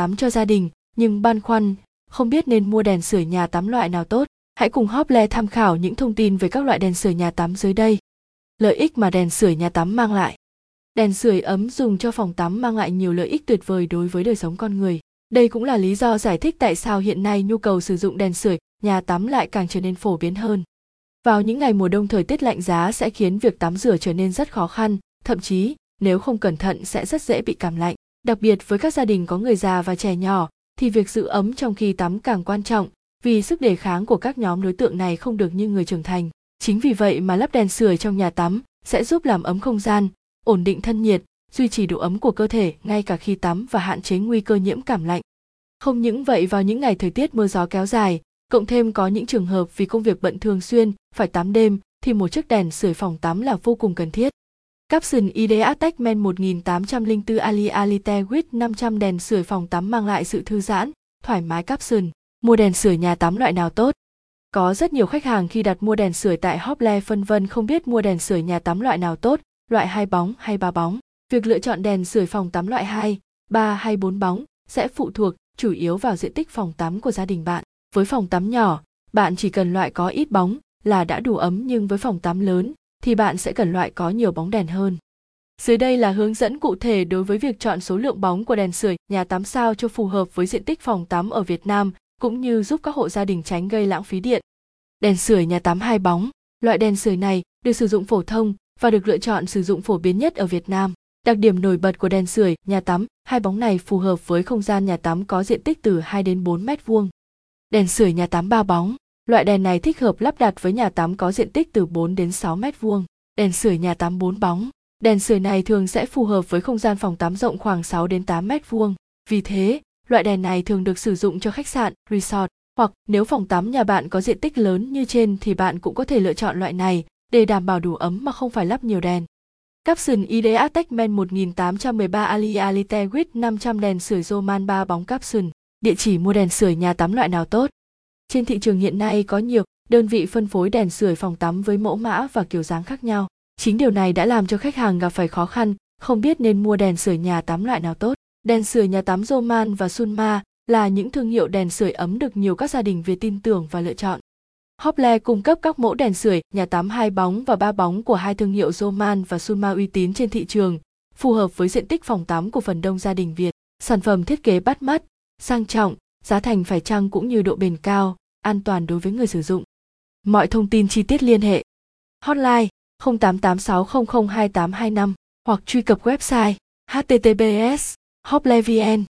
tắm cho gia đình, nhưng băn khoăn, không biết nên mua đèn sửa nhà tắm loại nào tốt. Hãy cùng Hople tham khảo những thông tin về các loại đèn sửa nhà tắm dưới đây. Lợi ích mà đèn sửa nhà tắm mang lại. Đèn sưởi ấm dùng cho phòng tắm mang lại nhiều lợi ích tuyệt vời đối với đời sống con người. Đây cũng là lý do giải thích tại sao hiện nay nhu cầu sử dụng đèn sưởi nhà tắm lại càng trở nên phổ biến hơn. Vào những ngày mùa đông thời tiết lạnh giá sẽ khiến việc tắm rửa trở nên rất khó khăn, thậm chí nếu không cẩn thận sẽ rất dễ bị cảm lạnh. Đặc biệt với các gia đình có người già và trẻ nhỏ thì việc giữ ấm trong khi tắm càng quan trọng vì sức đề kháng của các nhóm đối tượng này không được như người trưởng thành. Chính vì vậy mà lắp đèn sưởi trong nhà tắm sẽ giúp làm ấm không gian, ổn định thân nhiệt, duy trì độ ấm của cơ thể ngay cả khi tắm và hạn chế nguy cơ nhiễm cảm lạnh. Không những vậy vào những ngày thời tiết mưa gió kéo dài, cộng thêm có những trường hợp vì công việc bận thường xuyên phải tắm đêm thì một chiếc đèn sưởi phòng tắm là vô cùng cần thiết. Capson ID Attachment 1804 Ali Alite with 500 đèn sưởi phòng tắm mang lại sự thư giãn, thoải mái Capson. Mua đèn sưởi nhà tắm loại nào tốt? Có rất nhiều khách hàng khi đặt mua đèn sưởi tại Hople phân vân không biết mua đèn sưởi nhà tắm loại nào tốt, loại hai bóng hay ba bóng. Việc lựa chọn đèn sưởi phòng tắm loại 2, 3 hay 4 bóng sẽ phụ thuộc chủ yếu vào diện tích phòng tắm của gia đình bạn. Với phòng tắm nhỏ, bạn chỉ cần loại có ít bóng là đã đủ ấm nhưng với phòng tắm lớn thì bạn sẽ cần loại có nhiều bóng đèn hơn. Dưới đây là hướng dẫn cụ thể đối với việc chọn số lượng bóng của đèn sưởi nhà tắm sao cho phù hợp với diện tích phòng tắm ở Việt Nam cũng như giúp các hộ gia đình tránh gây lãng phí điện. Đèn sưởi nhà tắm hai bóng, loại đèn sưởi này được sử dụng phổ thông và được lựa chọn sử dụng phổ biến nhất ở Việt Nam. Đặc điểm nổi bật của đèn sưởi nhà tắm, hai bóng này phù hợp với không gian nhà tắm có diện tích từ 2 đến 4 mét vuông. Đèn sưởi nhà tắm ba bóng, loại đèn này thích hợp lắp đặt với nhà tắm có diện tích từ 4 đến 6 mét vuông. Đèn sưởi nhà tắm 4 bóng, đèn sưởi này thường sẽ phù hợp với không gian phòng tắm rộng khoảng 6 đến 8 mét vuông. Vì thế, loại đèn này thường được sử dụng cho khách sạn, resort hoặc nếu phòng tắm nhà bạn có diện tích lớn như trên thì bạn cũng có thể lựa chọn loại này để đảm bảo đủ ấm mà không phải lắp nhiều đèn. Capson ID Techman 1813 Ali Alite with 500 đèn sưởi Roman 3 bóng Capson. Địa chỉ mua đèn sưởi nhà tắm loại nào tốt? Trên thị trường hiện nay có nhiều đơn vị phân phối đèn sưởi phòng tắm với mẫu mã và kiểu dáng khác nhau. Chính điều này đã làm cho khách hàng gặp phải khó khăn, không biết nên mua đèn sưởi nhà tắm loại nào tốt. Đèn sưởi nhà tắm Roman và Sunma là những thương hiệu đèn sưởi ấm được nhiều các gia đình Việt tin tưởng và lựa chọn. Hople cung cấp các mẫu đèn sưởi, nhà tắm hai bóng và ba bóng của hai thương hiệu Roman và Sunma uy tín trên thị trường, phù hợp với diện tích phòng tắm của phần đông gia đình Việt. Sản phẩm thiết kế bắt mắt, sang trọng, giá thành phải chăng cũng như độ bền cao, an toàn đối với người sử dụng. Mọi thông tin chi tiết liên hệ. Hotline 0886002825 hoặc truy cập website https hoplevn